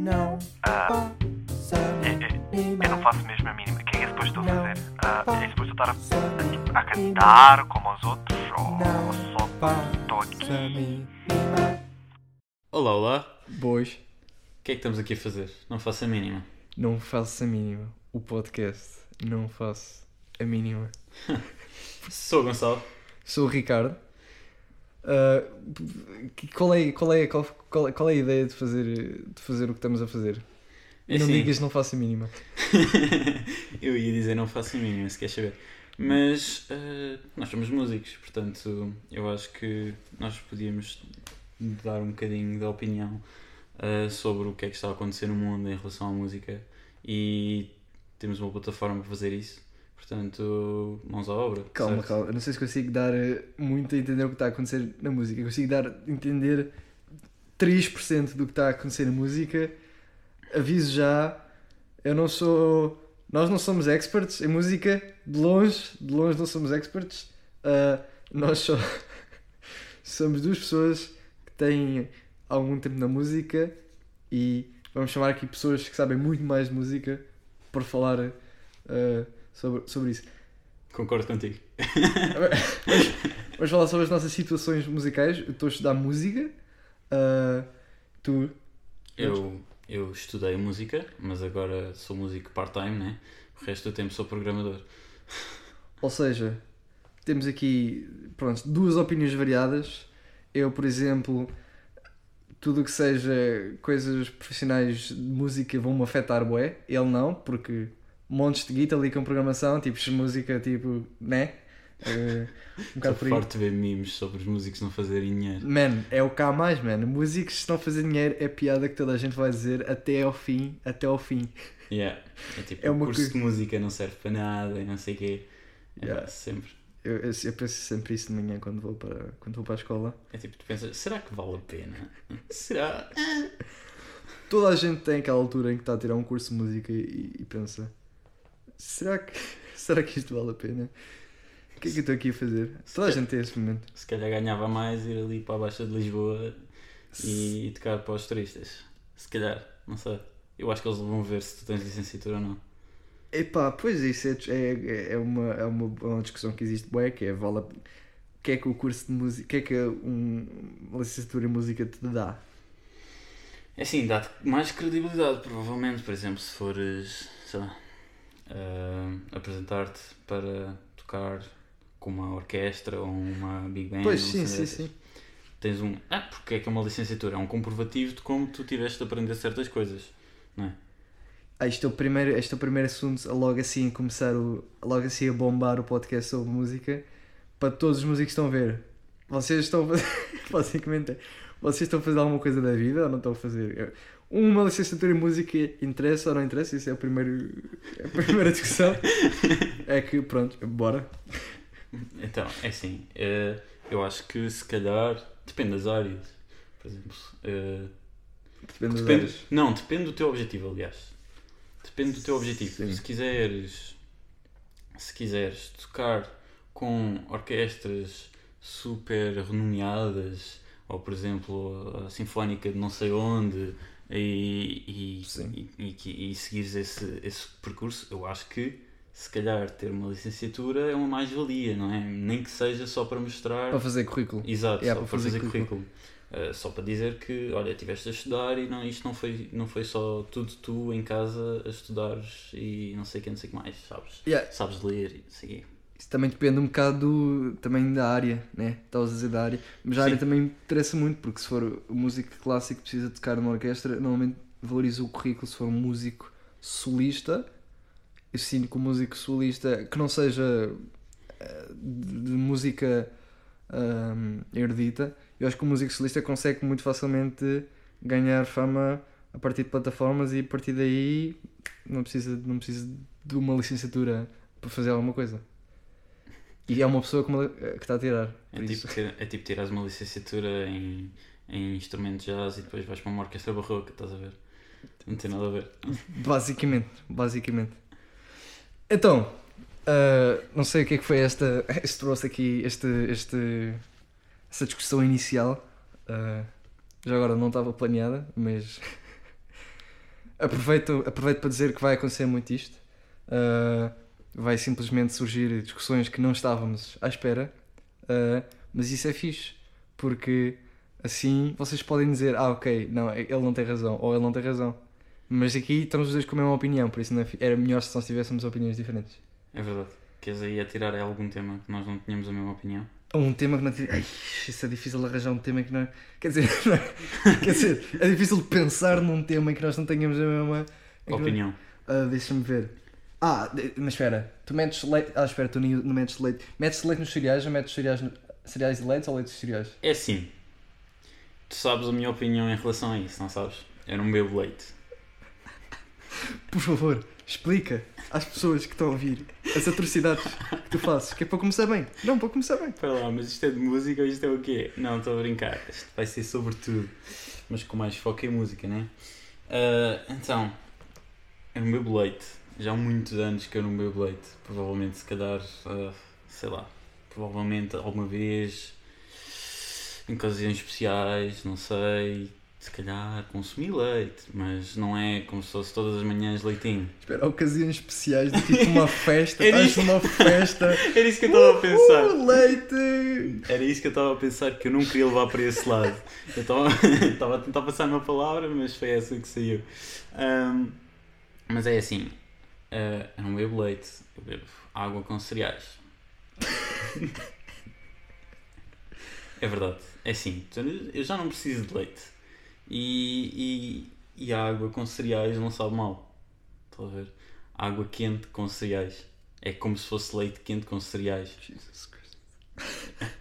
Não Ah, eu, eu- mínima eu não faço mesmo a mínima. O que é que é suposto eu fazer? Ah, é suposto eu estar a, a, a cantar como os outros? Ou só estou aqui? Olá, olá. Boas, O que é que estamos aqui a fazer? Não faço a mínima. não faço a mínima. O podcast, não faço a mínima. Sou o Gonçalo. Sou o Ricardo. Ah, qual, é, qual, é, qual, qual, é- qual é a ideia de fazer, de fazer o que estamos a fazer? É não assim, digas não faço a mínima. eu ia dizer não faço a mínima, se queres saber. Mas eh, nós somos músicos, portanto eu acho que nós podíamos dar um bocadinho de opinião eh, sobre o que é que está a acontecer no mundo em relação à música e temos uma plataforma para fazer isso. Portanto, mãos à obra. Calma, certo? calma. Eu não sei se consigo dar eh, muito a entender o que está a acontecer na música. Eu consigo dar a entender 3% do que está a acontecer na música. Aviso já, eu não sou. Nós não somos experts em música, de longe, de longe não somos experts. Ah, nós só somos duas pessoas que têm algum tempo na música e vamos chamar aqui pessoas que sabem muito mais de música para falar ah, sobre, sobre isso. Concordo contigo. Vamos falar sobre as nossas situações musicais. Eu estou a estudar música. Ah, tu. Eu, eu estudei música, mas agora sou músico part-time, né? O resto do tempo sou programador. Ou seja, temos aqui pronto, duas opiniões variadas. Eu, por exemplo, tudo o que seja coisas profissionais de música vão-me afetar bué. Ele não, porque montes de guita ali com programação, tipos de música, tipo, né? Ah, um Estou bocado por aí. farto de ver memes sobre os músicos não fazerem dinheiro. Man, é o cá mais, man. Músicos se não fazer dinheiro é piada que toda a gente vai dizer até ao fim, até ao fim. Yeah. É tipo, É o curso coisa- de música não serve para nada e não sei o quê. É Yeah. sempre. Eu, eu, eu penso sempre isso de manhã quando vou para, quando vou para a escola. É tipo, tu pensas, será que vale a pena? Será? Toda a gente tem aquela altura em que está a tirar um curso de música e, e pensa: será que, será que isto vale a pena? O que é que eu estou aqui a fazer? Toda a gente tem esse momento. Se calhar ganhava mais ir ali para a Baixa de Lisboa e tocar para os turistas. Se calhar, não sei. Eu acho que eles vão ver se tu tens licenciatura ou não. Epá, pois isso é, é, é, uma, é uma, é uma discussão que existe bué, que é vale o que é que o curso de música, o que é que um, uma licenciatura em música te dá? É assim, dá-te mais credibilidade, provavelmente. Por exemplo, se fores, sei lá, ah, apresentar-te para tocar com uma orquestra ou uma big band. pois sim, sim, sim. Tens um. Ah, porque é que é uma licenciatura? É um comprovativo de como tu tiveste de aprender certas coisas. Não é? Ah, este, é o primeiro, este é o primeiro assunto a logo assim começar o, logo assim a bombar o podcast sobre música para todos os músicos que estão a ver. Vocês estão a fazer basicamente vocês estão a fazer alguma coisa da vida ou não estão a fazer? Uma licenciatura em música interessa ou não interessa? Isso é, o primeiro, é a primeira discussão. É que pronto, bora. Então, é assim. eh, eu acho que se calhar. Depende das áreas. Por exemplo. eh, Depende das depende, áreas. não, depende do teu objetivo, aliás. Depende do teu objetivo. Sim. Se quiseres. Se quiseres tocar com orquestras super renomeadas, ou por exemplo a Sinfónica de não sei onde, e, e, e, e, e seguires esse, esse percurso, eu acho que se calhar ter uma licenciatura é uma mais-valia, não é? Nem que seja só para mostrar. Para fazer currículo. Exato, Yeah, só para fazer fazer currículo. Uh, só para dizer que, olha, estiveste a estudar e não, isto não foi, não foi só tudo tu em casa a estudares e não sei o que, não sei o que mais, sabes? Yeah. Sabes ler e não sei o quê. Isso também depende um bocado do, também da área, né? Estavas a dizer da área. Mas a Sim. área também me interessa muito, porque se for um músico clássico que precisa tocar numa orquestra, normalmente valoriza o currículo se for um músico solista. Eu sinto que o músico solista, que não seja eh, de, música ahm, erudita, eu acho que o músico solista consegue muito facilmente ganhar fama a partir de plataformas e a partir daí não precisa, não precisa de uma licenciatura para fazer alguma coisa. E é uma pessoa que, me- que está a tirar. É tipo, ter, é tipo tirares uma licenciatura em, em de jazz e depois vais para uma orquestra barroca, estás a ver? Não tem nada a ver. Basicamente, basicamente. Então, ah, não sei o que é que foi esta, este trouxe aqui, este, este, essa discussão inicial. Ah, já agora não estava planeada, mas aproveito, aproveito para dizer que vai acontecer muito isto. Uh, vai simplesmente surgir discussões que não estávamos à espera. Uh, mas isso é fixe, porque assim vocês podem dizer: Ah, ok, não, ele não tem razão, ou ele não tem razão. Mas aqui estamos os dois com a mesma opinião, por isso não é era melhor se nós tivéssemos opiniões diferentes. É verdade. Queres aí atirar a algum tema que nós não tínhamos a mesma opinião? Um tema que não tinha. Ai, isso é difícil arranjar um tema que não. Quer dizer, não é- quer dizer, é difícil pensar num tema em que nós não tenhamos a mesma Opinião. Ah, Deixa-me ver. Ah, mas espera, tu metes leite. Ah, espera, tu não metes leite. Metes leite nos cereais ou metes cereais, no- cereais e leite ou leite de cereais? É assim. Tu sabes a minha opinião em relação a isso, não sabes? Eu não bebo leite. Por favor, explica às pessoas que estão a ouvir as atrocidades que tu fazes, que é para começar bem. Não, para começar bem. Espera lá, mas isto é de música ou isto é o quê? Não, estou a brincar. Isto vai ser sobre tudo. Mas com mais foco em música, né? Ah, então, eu não bebo leite. Já há muitos anos que eu não bebo leite. Provavelmente, se calhar, ah, sei lá, provavelmente alguma vez, em ocasiões especiais, não sei, se calhar consumi leite, mas não é como se fosse todas as manhãs leitinho. Espera, ocasiões especiais de tipo uma festa, estás numa festa. Era isso que eu estava a pensar. Uh, leite! Era isso que eu estava a pensar que eu não queria levar para esse lado. Eu estava a tentar passar uma palavra, mas foi essa que saiu. Ahm, mas é assim, ah, eu não bebo leite, eu bebo água com cereais. é verdade, é assim, eu já não preciso de leite. E, e, e a água com cereais não sabe mal. Estás a ver? Água quente com cereais. É como se fosse leite quente com cereais. Jesus Christ.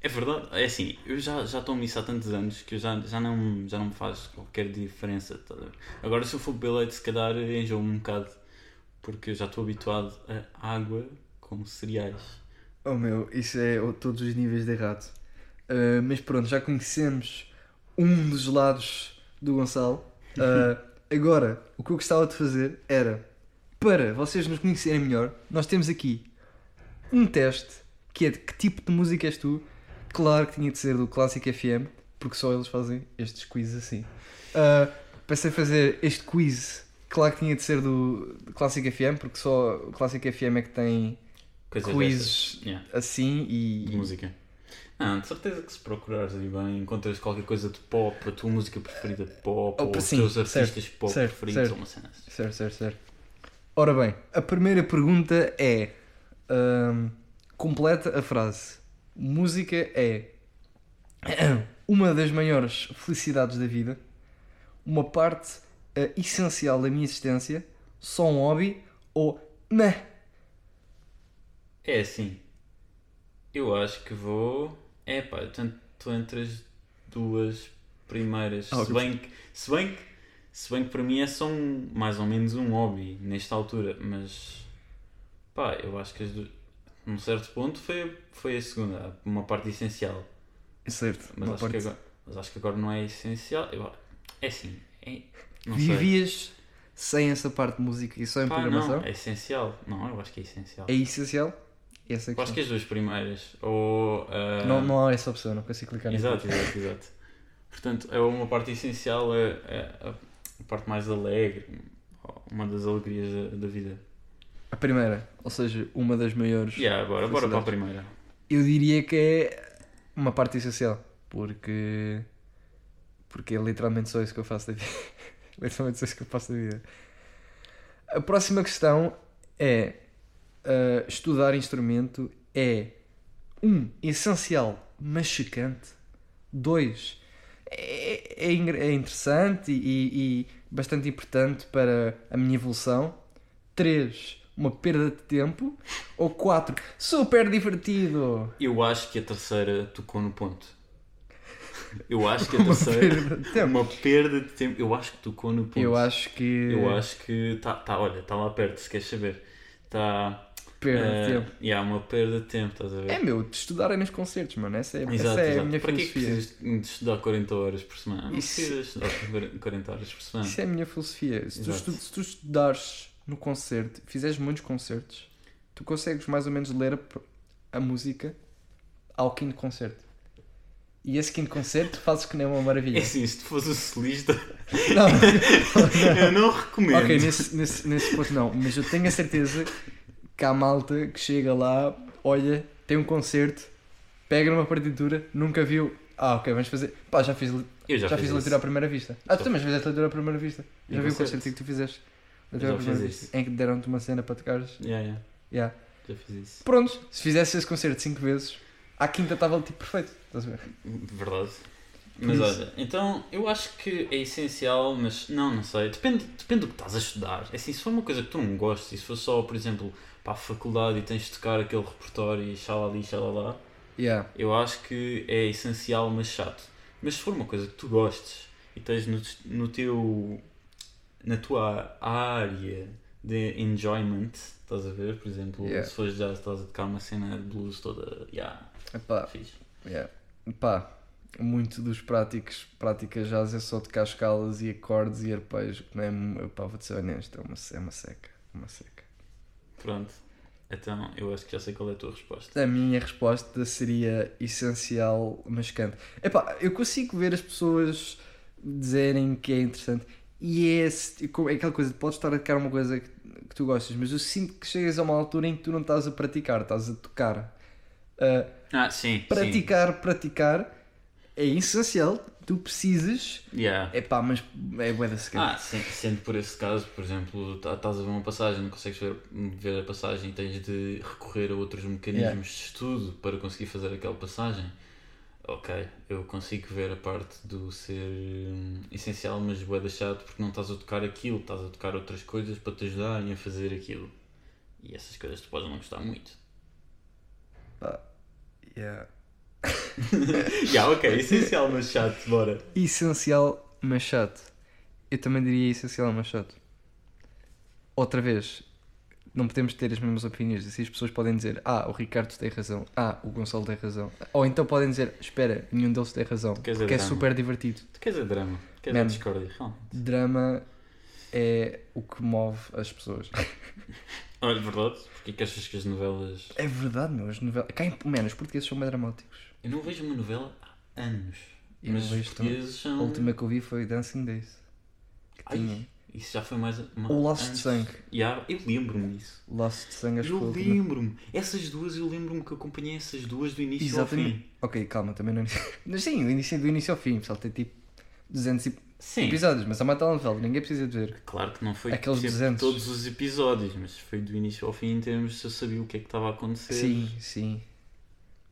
É verdade, é assim, eu já, já estou nisso há tantos anos que eu já, já, não, já não me faz qualquer diferença. tá? Agora, se eu for beber leite, se calhar enjoo-me um bocado, porque eu já estou habituado a água com cereais. Oh meu, isso é todos os níveis de errado. Uh, mas pronto, já conhecemos um dos lados do Gonçalo. Uh, agora, o que eu gostava de fazer era, para vocês nos conhecerem melhor, nós temos aqui um teste que é de que tipo de música és tu. Claro que tinha de ser do Clássico FM, porque só eles fazem estes quizzes assim. Uh, pensei fazer este quiz, claro que tinha de ser do, Clássico FM, porque só o Clássico FM é que tem Coisas quizzes. Yeah, assim de e. música. Não, de certeza que se procurares aí bem, encontras qualquer coisa de pop, a tua música preferida de pop, ou Opa, os sim, teus certo, artistas pop certo, preferidos, certo. ou uma cena assim. Certo, certo, certo. Ora bem, a primeira pergunta é. ahm, completa a frase. Música é uma das maiores felicidades da vida, uma parte ah, essencial da minha existência, só um hobby ou meh. É assim, eu acho que vou. É pá, estou entre as duas primeiras. Ah, se, bem que, se, bem que, se bem que para mim é só um, mais ou menos um hobby nesta altura, mas pá, eu acho que as duas. Num certo ponto foi, foi a segunda, uma parte essencial. Certo, Mas acho, que parte- agora, mas acho que agora não é essencial. Eu- é assim, é, não sei. Vivias sem essa parte de música e só em Pá, programação? não, é essencial. Não, eu acho que é essencial. É essencial? Essa é acho que as duas primeiras. Ou. ah, Não, não há essa opção, não consigo clicar nisso. Exato, exato, exato. Portanto, é uma parte essencial, é, é a parte mais alegre, uma das alegrias da, da vida. A primeira, ou seja, uma das maiores. E yeah, bora, bora para a primeira. Eu diria que é uma parte essencial, porque porque é literalmente só isso que eu faço da vida. literalmente que eu faço da vida. A próxima questão é ah, estudar instrumento é um essencial, mas chocante. Dois é, é, é interessante e, e bastante importante para a minha evolução. Três uma perda de tempo. Ou quatro super divertido. Eu acho que a terceira tocou no ponto. Eu acho que a Uma terceira. perda de tempo. Uma perda de tempo. Eu acho que tocou no ponto. Eu acho que. Eu acho que está, tá, olha, está lá perto, se queres saber. Está. Perda eh, de tempo. yeah, uma perda de tempo, estás a ver? É meu, de estudar é nos concertos, mano. Essa é, Exato, essa é exato. a minha Para que é que filosofia. precisas de estudar 40 horas por semana? Não Isso- precisas estudar 40 horas por semana. Isso é a minha filosofia. Se tu, estu- se tu estudares no concerto, fizeres muitos concertos, tu consegues mais ou menos ler a, a música ao quinto concerto. E esse quinto concerto fazes que nem uma É maravilha. assim, se tu fosse o solista, Não, eu não recomendo. ok, nesse, nesse, nesse ponto não, mas eu tenho a certeza que há malta que chega lá, olha, tem um concerto, pega numa partitura, nunca viu. Ah, ok, vamos fazer. Pá, já fiz, Eu já, já, fiz leitura à primeira vista. Ah, tu Já. também fizeste leitura à primeira vista. Em Já vi o concerto. que tu fizeste. Leitura à já primeira vista. Em que deram-te uma cena para tocares. Yeah, yeah, Yeah. já fiz isso. Prontos, se fizesse esse concerto 5 vezes, à quinta estava tipo perfeito. Estás a ver? Verdade. Mas olha, então eu acho que é essencial, mas não, não sei. Depende, depende do que estás a estudar. É Assim, se for uma coisa que tu não gostes, e se for só, por exemplo, para a faculdade e tens de tocar aquele repertório e xalali, xalala, Yeah. eu acho que é essencial, mas chato. Mas se for uma coisa que tu gostes e tens no, no teu. na tua área de enjoyment, estás a ver? Por exemplo, Yeah. se fores jazz, estás a tocar uma cena de blues toda. Yeah, Epá, fixe. yeah. Pá, muito dos práticos, práticas jazz é só tocar escalas e acordes e arpejos. Não é, pá, vou-te ser honesto, é uma, é uma seca. Uma seca. Pronto. Então eu acho que já sei qual é a tua resposta. A minha resposta seria essencial, mas canto. Epá, eu consigo ver as pessoas dizerem que é interessante. E é, é aquela coisa, podes estar a tocar uma coisa que, que tu gostas, mas eu sinto que chegas a uma altura em que tu não estás a praticar, estás a tocar. Ah, Ah, sim. praticar, praticar é essencial. Tu precisas. Sim. Yeah. Epá, mas é bué da. Ah, sim, sendo por esse caso, por exemplo, tá- estás a ver uma passagem, não consegues ver, ver a passagem e tens de recorrer a outros mecanismos Yeah. de estudo para conseguir fazer aquela passagem. Ok, eu consigo ver a parte do ser hum, essencial, mas da chato porque não estás a tocar aquilo, estás a tocar outras coisas para te ajudarem a fazer aquilo. E essas coisas tu podes não gostar muito. Yeah. yeah, ok, essencial, mas chato, bora. Essencial, mas chato. Eu também diria essencial, mas chato. Outra vez, não podemos ter as mesmas opiniões. Assim as pessoas podem dizer, ah, o Ricardo tem razão, ah, o Gonçalo tem razão. Ou então podem dizer, espera, nenhum deles tem razão. queres dizer Porque é drama. super divertido. Tu queres a drama? Queres a Man. discórdia? realmente. Drama é o que move as pessoas. Olha, verdade, porque é que achas que as novelas É verdade, meu. As novelas. Cá em menos, os portugueses são mais dramáticos. Eu não vejo uma novela há anos. Eu mas não vejo portugueses A são. última que eu vi foi Dancing Days. Que Ai, tinha. Isso já foi mais. O Lost antes. Sangue. Yeah, eu lembro-me disso. Lost Sangue, acho Eu lembro-me. Essas duas, eu lembro-me que acompanhei essas duas do início ao Exatamente. fim. Ok, calma, também não. Mas sim, do início, do início ao fim, pessoal, tem tipo 200 ep- Sim. episódios, mas é uma telenovela, ninguém precisa ver. Claro que não foi Aqueles sempre 200. todos os episódios, mas foi do início ao fim em termos de se eu sabia o que é que estava a acontecer. Sim, sim.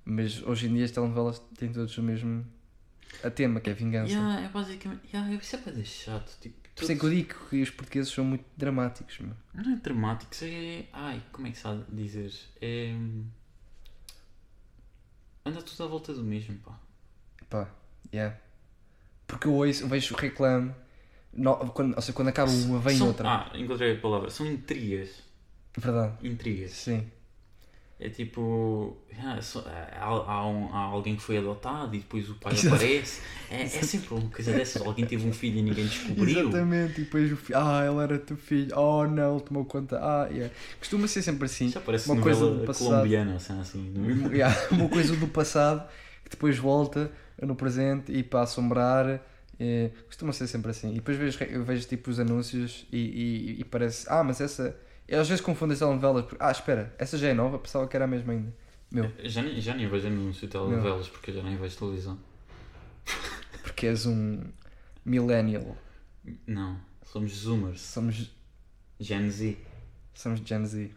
Mas hoje em dia as telenovelas têm todos o mesmo a tema, que é vingança. Yeah, é basicamente. Yeah, isso é para chato. Tipo, Por isso é que eu digo que os portugueses são muito dramáticos, meu. Não é dramático, isso é. Ai, como é que se há de dizer? É. Anda tudo à volta do mesmo, pá. Pá, yeah. Porque eu ouço, vejo o reclame, no- quando, ou seja, quando acaba uma vem São- outra. Ah, encontrei a palavra. São intrigas. Verdade. Intrigas. Sim. É tipo. ah, só- há, há um- há alguém que foi adotado e depois o pai Exato. aparece. É, é sempre uma coisa dessas. Alguém teve um filho e ninguém descobriu. Exatamente, e depois o filho, ah, ele era teu filho, oh não, ele tomou conta, ah, yeah. Costuma ser sempre assim. Já parece uma coisa do passado. colombiana, assim, assim. não é? Yeah, uma coisa do passado que depois volta no presente e para assombrar. eh, costuma ser sempre assim. E depois vejo, vejo tipo os anúncios e, e, e parece, ah, mas essa. Eu às vezes confundo as telenovelas porque, ah, espera, essa já é nova, pensava que era a mesma ainda. Meu, Já, nem, já nem vejo anúncio de telenovelas porque já nem vejo televisão. porque és um millennial. Não, somos Zoomers. Somos, Gen Z. somos Gen Z.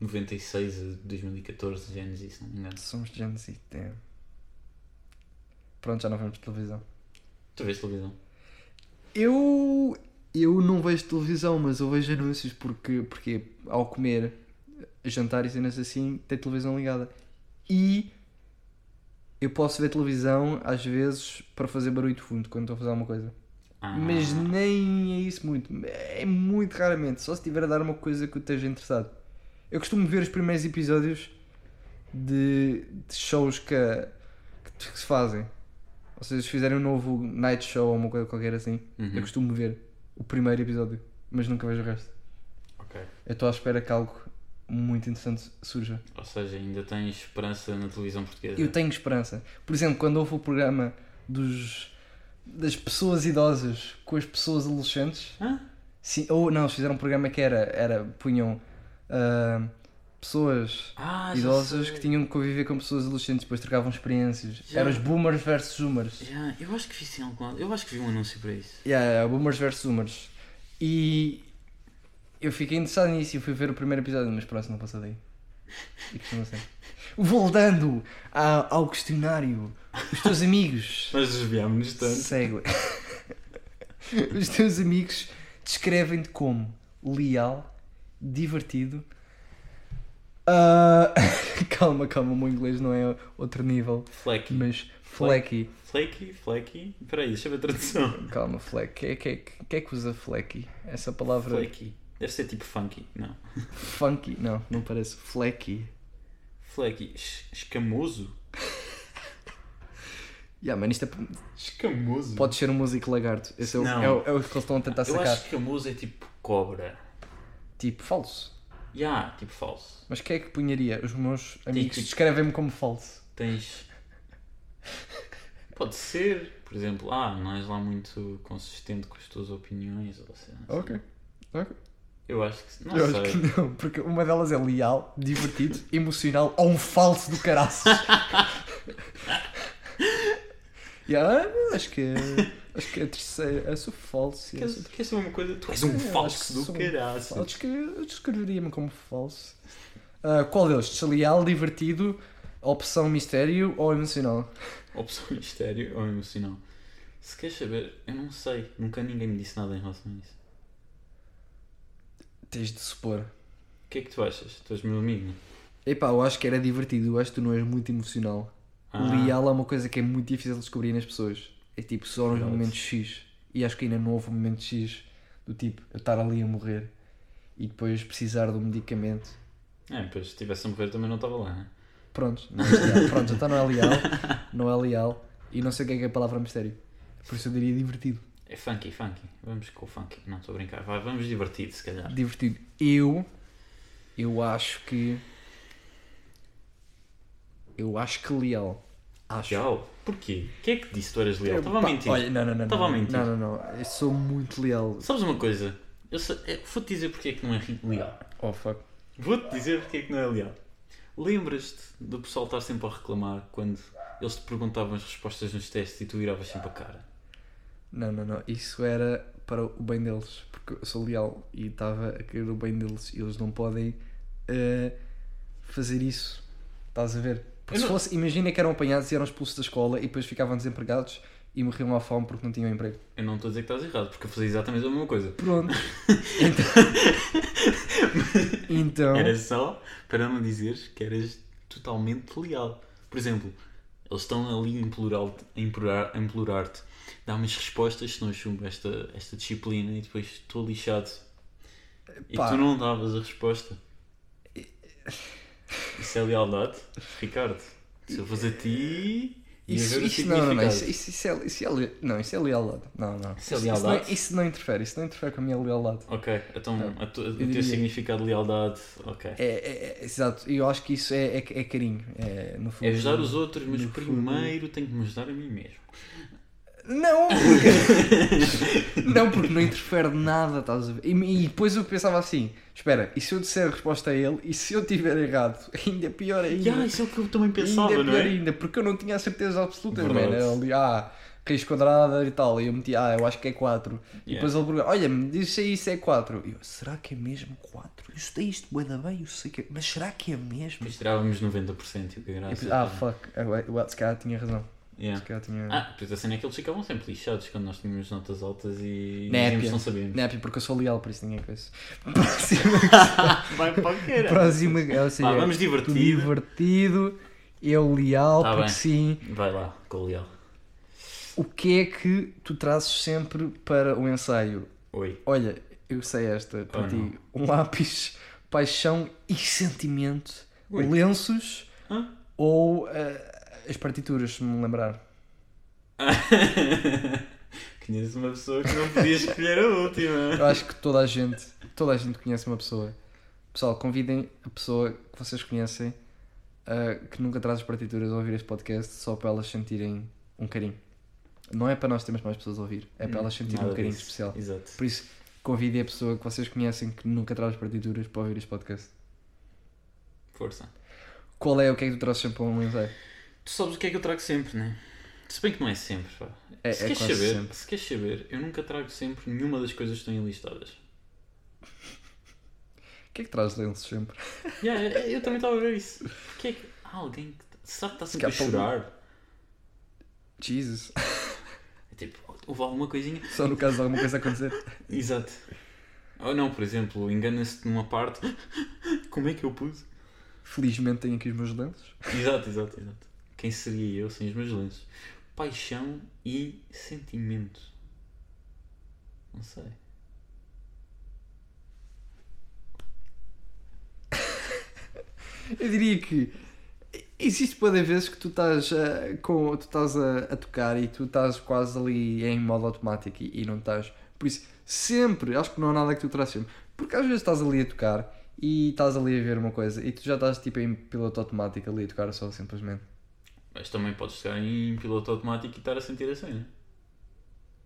96 a 2014, Gen Z, se não me engano. Somos Gen Z, damn. Pronto, já não vemos televisão. Tu vês televisão? Eu, eu não vejo televisão, mas eu vejo anúncios porque, porque ao comer, jantar e cenas assim, tem televisão ligada. E eu posso ver televisão às vezes para fazer barulho de fundo quando estou a fazer alguma coisa. Ah, Mas nem é isso muito. É muito raramente. Só se estiver a dar uma coisa que eu esteja interessado. Eu costumo ver os primeiros episódios de, de shows que, que, que se fazem. Ou seja, se fizerem um novo night show ou uma coisa qualquer assim, Uhum. eu costumo ver o primeiro episódio, mas nunca vejo o resto. Ok. Eu estou à espera que algo muito interessante surja. Ou seja, ainda tens esperança na televisão portuguesa. Eu tenho esperança. Por exemplo, quando houve o programa dos, das pessoas idosas com as pessoas adolescentes, Hã? sim, ou não, eles fizeram um programa que era, era punham ah, pessoas Ah, idosas que tinham de conviver com pessoas adolescentes, depois trocavam experiências. Já. Eram os boomers versus zoomers. Já, eu acho que vi sim. Eu acho que vi um anúncio para isso. Yeah, boomers versus zoomers. E eu fiquei interessado nisso e fui ver o primeiro episódio, mas pronto, não passou daí. E costuma ser. Voltando ao questionário, os teus amigos. Nós desviámos-nos tanto. Segue. Os teus amigos descrevem-te como leal, divertido. Ah, calma, calma, o meu inglês não é outro nível, Flecky. mas flecky. Flaky, flaky. Espera aí, deixa eu ver a tradução. Calma, fleck. Quem é, quem, é, quem é que usa flecky? Essa palavra. Flaky. Deve ser tipo funky. Não. Funky? Não, não parece. Flecky. Es- Escamoso? Yeah, man, isto é, Escamoso? pode ser um músico lagarto. Esse é o, Não. é, o, é o que eles estão a tentar Eu sacar. acho que escamoso é tipo cobra. Tipo, falso. Ya, tipo falso. Mas quem é que punharia? Os meus amigos tipo- descrevem-me como falso. Tens. Pode ser, por exemplo, ah, não és lá muito consistente com as tuas opiniões. Ou assim. Ok. Ok. Eu acho que. Não Eu sei. acho que não, porque uma delas é leal, divertido, emocional ou um falso do caraças. yeah, acho que é, acho que é a terceira. Eu sou falso. sou Queres, queres saber uma coisa? Tu és um É, falso do sou caraças. falso. eu descreveria-me como falso. Ah, qual deles? Desleal, divertido, opção mistério ou emocional? Opção mistério ou emocional? Se queres saber, eu não sei. Nunca ninguém me disse nada em relação a isso. Tens de supor. O que é que tu achas? Tu és meu amigo? Epá, eu acho que era divertido, eu acho que tu não és muito emocional. Ah, Leal é uma coisa que é muito difícil de descobrir nas pessoas. É tipo, só nos Verdade. momentos X. E acho que ainda não houve um momento X do tipo, eu estar ali a morrer e depois precisar de um medicamento. É, pois se estivesse a morrer também não estava lá, né? Pronto, não é. Pronto, então não é leal. Não é leal. E não sei o que é, que é a palavra mistério. Por isso eu diria divertido. É funky, funky. Vamos com o funky. Não, estou a brincar. Vai, vamos divertido, se calhar. Divertido. Eu. Eu acho que. Eu acho que leal. Acho. Leal? Porquê? Quem é que disse que tu eras leal? Estava a mentir. Olha, não, não, não. Estava a mentir. Não, não, não. Eu sou muito leal. Sabes uma coisa? Eu Vou-te dizer porque é que não é leal. Oh fuck. Vou-te dizer porque é que não é leal. Lembras-te do pessoal estar sempre a reclamar quando eles te perguntavam as respostas nos testes e tu viravas sempre a cara? Não, não, não. Isso era para o bem deles. Porque eu sou leal e estava a querer o bem deles e eles não podem eh, fazer isso. Estás a ver? Porque Eu se não- fosse, imagina que eram apanhados e eram expulsos da escola e depois ficavam desempregados e morriam à fome porque não tinham emprego. Eu não estou a dizer que estás errado, porque eu fazia exatamente a mesma coisa. Pronto. Então. então Era só para não dizeres que eras totalmente leal. Por exemplo, eles estão ali a implorar-te, implorar- a. Dá-me as respostas, senão eu chumbo esta, esta disciplina e depois estou lixado. E Pá. tu não davas a resposta. Isso é lealdade, Ricardo. Se eu fosse a ti, Isso, isso, não, não, não, isso, isso, isso é, isso é, não, isso é lealdade. Não, não. Isso é Isso, lealdade? não, isso não interfere, isso não interfere com a minha lealdade. Ok, então Não, a o eu teu significado de lealdade, ok. É, é, é, exato, eu acho que isso é, é, é carinho. É, no fundo, É ajudar os outros, mas no fundo- primeiro tenho que me ajudar a mim mesmo. Não, porque... não, porque não interfere nada, estás a ver? E, e depois eu pensava assim: espera, e se eu disser a resposta a ele, e se eu tiver errado, ainda é pior ainda. Yeah, isso é o que eu também pensava, ainda é pior é? ainda, porque eu não tinha a certeza absoluta, Verdade. man. Ali, ah, raiz quadrada e tal, e eu meti, ah, eu acho que é 4. E Yeah. depois ele pergunta, olha, me diz aí se é 4. E eu, será que é mesmo 4? Eu sei isto bué da bem, eu sei que é... Mas será que é mesmo? Depois tirávamos 90% e o que E graça. ah, fuck, eu, eu, se calhar tinha razão. Yeah. Se calhar tinha... Ah, pois a cena é que eles ficavam sempre lixados quando nós tínhamos notas altas e Népia. não sabíamos. É porque eu sou leal, por isso ninguém conhece. Próxima, Vai para o que era? próxima, ou seja, Vá, vamos divertido. divertido, eu leal, Tá porque bem. sim. Vai lá, com o leal. O que é que tu trazes sempre para o ensaio? Oi. Olha, eu sei esta para Oh, ti. Um lápis, paixão e sentimento, Ui. lenços Hã? ou eh, as partituras, se me lembrar. Conheço uma pessoa que não podia escolher a última. Eu acho que toda a gente, toda a gente conhece uma pessoa Pessoal, convidem a pessoa que vocês conhecem uh, que nunca traz as partituras a ouvir este podcast só para elas sentirem um carinho. Não é para nós termos mais pessoas a ouvir, é para elas sentirem um carinho disso. especial. Exato. Por isso, convidem a pessoa que vocês conhecem que nunca traz as partituras para ouvir este podcast. Força. Qual é o que é que tu trazes sempre para um ensaio? Tu sabes o que é que eu trago sempre, né? Se bem que não é sempre, pá. É, se, é queres saber, sempre. se queres saber, eu nunca trago sempre nenhuma das coisas que estão enlistadas. O que é que traz lenços sempre? Yeah, eu, eu também estava a ver isso. Porque é que há alguém que. Será que está sempre a Se chorar? Jesus. É tipo, houve alguma coisinha. Só no caso de alguma coisa acontecer. Exato. Ou não, por exemplo, engana-se numa parte. Como é que eu pus? Felizmente tenho aqui os meus lenços. Exato, exato, exato. Quem seria eu sem os meus lenços? Paixão e sentimento. Não sei. Eu diria que existe pode vezes que tu estás, ah, com, tu estás a, a tocar e tu estás quase ali em modo automático e, e não estás. Por isso, sempre, acho que não há nada que tu traz. Porque às vezes estás ali a tocar e estás ali a ver uma coisa e tu já estás tipo em piloto automático ali a tocar só simplesmente. Mas também podes estar em piloto automático e estar a sentir a cena.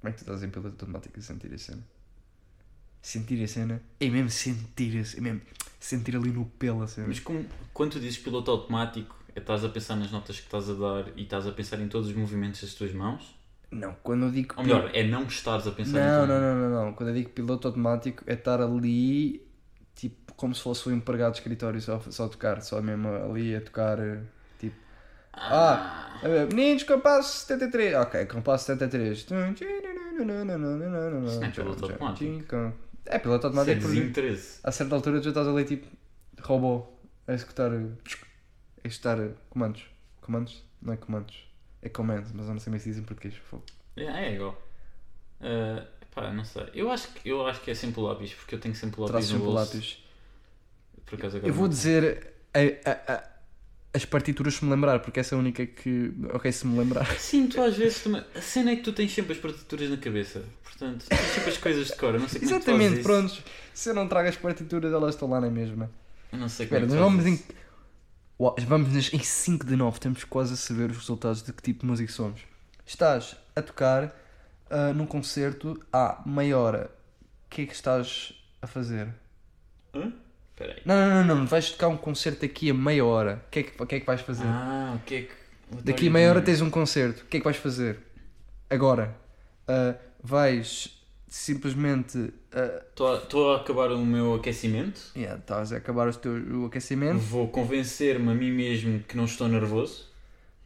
Como é que tu estás em piloto automático a sentir a cena? Sentir a cena é mesmo sentir a cena, é mesmo sentir ali no pelo a cena. Mas como, quando tu dizes piloto automático, é estás a pensar nas notas que estás a dar e estás a pensar em todos os movimentos das tuas mãos? Não, quando eu digo Ou melhor, é não estares a pensar em Não, tudo. não, não, não, não. Quando eu digo piloto automático é estar ali tipo como se fosse um empregado de escritório só, só a tocar, só mesmo ali a tocar eh, tipo. Ah, a ver, meninos, compasso 73. Ok, compasso 73. Isso não é piloto automático. É piloto é automático desinteresse. a certa altura tu já estás ali tipo robô a executar eh, a executar eh, comandos. Comandos? Não é comandos. É commands, mas eu não sei bem se dizem em português. É, é igual. Ah, pá, não sei. Eu acho, que, eu acho que é sempre o lápis, porque eu tenho sempre o lápis Traz no sempre bolso. lápis. Por acaso agora Eu vou dizer a- a- a- as partituras se me lembrar, porque essa é a única que. Ok, se me lembrar. Sim, tu às vezes também. A cena é que tu tens sempre as partituras na cabeça. Portanto, tens sempre as coisas de cor. Eu não sei como é Exatamente, prontos. Se eu não trago as partituras, elas estão lá na mesma. Eu não sei como Espera, é que nós tu vamos em. Uau, Vamos em 5 de 9, estamos quase a saber os resultados de que tipo de música somos. Estás a tocar ah, num concerto há meia hora. O que é que estás a fazer? Hã? Espera aí. Não, não, não, não. Vais tocar um concerto daqui a meia hora. O que é que, o que, é que vais fazer? Ah, o que é que. Daqui a meia hora tens um concerto. O que é que vais fazer? Agora. Ah, vais simplesmente. ah, Estou a- Estou a acabar o meu aquecimento. yeah, estás a acabar o teu o aquecimento. Vou convencer-me a mim mesmo que não estou nervoso.